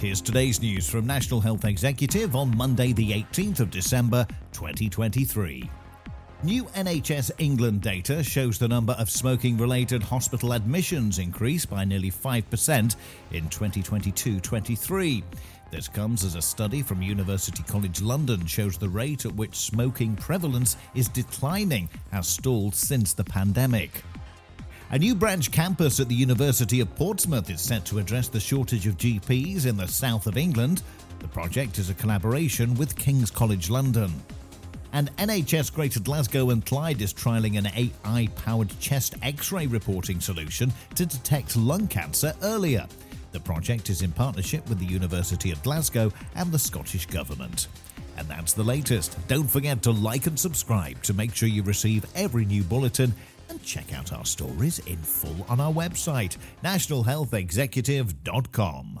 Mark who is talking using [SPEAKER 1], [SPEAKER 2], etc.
[SPEAKER 1] here's today's news from National Health Executive on Monday, the 18th of December, 2023. New NHS England data shows the number of smoking related hospital admissions increased by nearly 5% in 2022 23. This comes as a study from University College London shows the rate at which smoking prevalence is declining has stalled since the pandemic. A new branch campus at the University of Portsmouth is set to address the shortage of GPs in the south of England. The project is a collaboration with King's College London. And NHS Greater Glasgow and Clyde is trialling an AI powered chest x ray reporting solution to detect lung cancer earlier. The project is in partnership with the University of Glasgow and the Scottish Government. And that's the latest. Don't forget to like and subscribe to make sure you receive every new bulletin and check out our stories in full on our website, nationalhealthexecutive.com.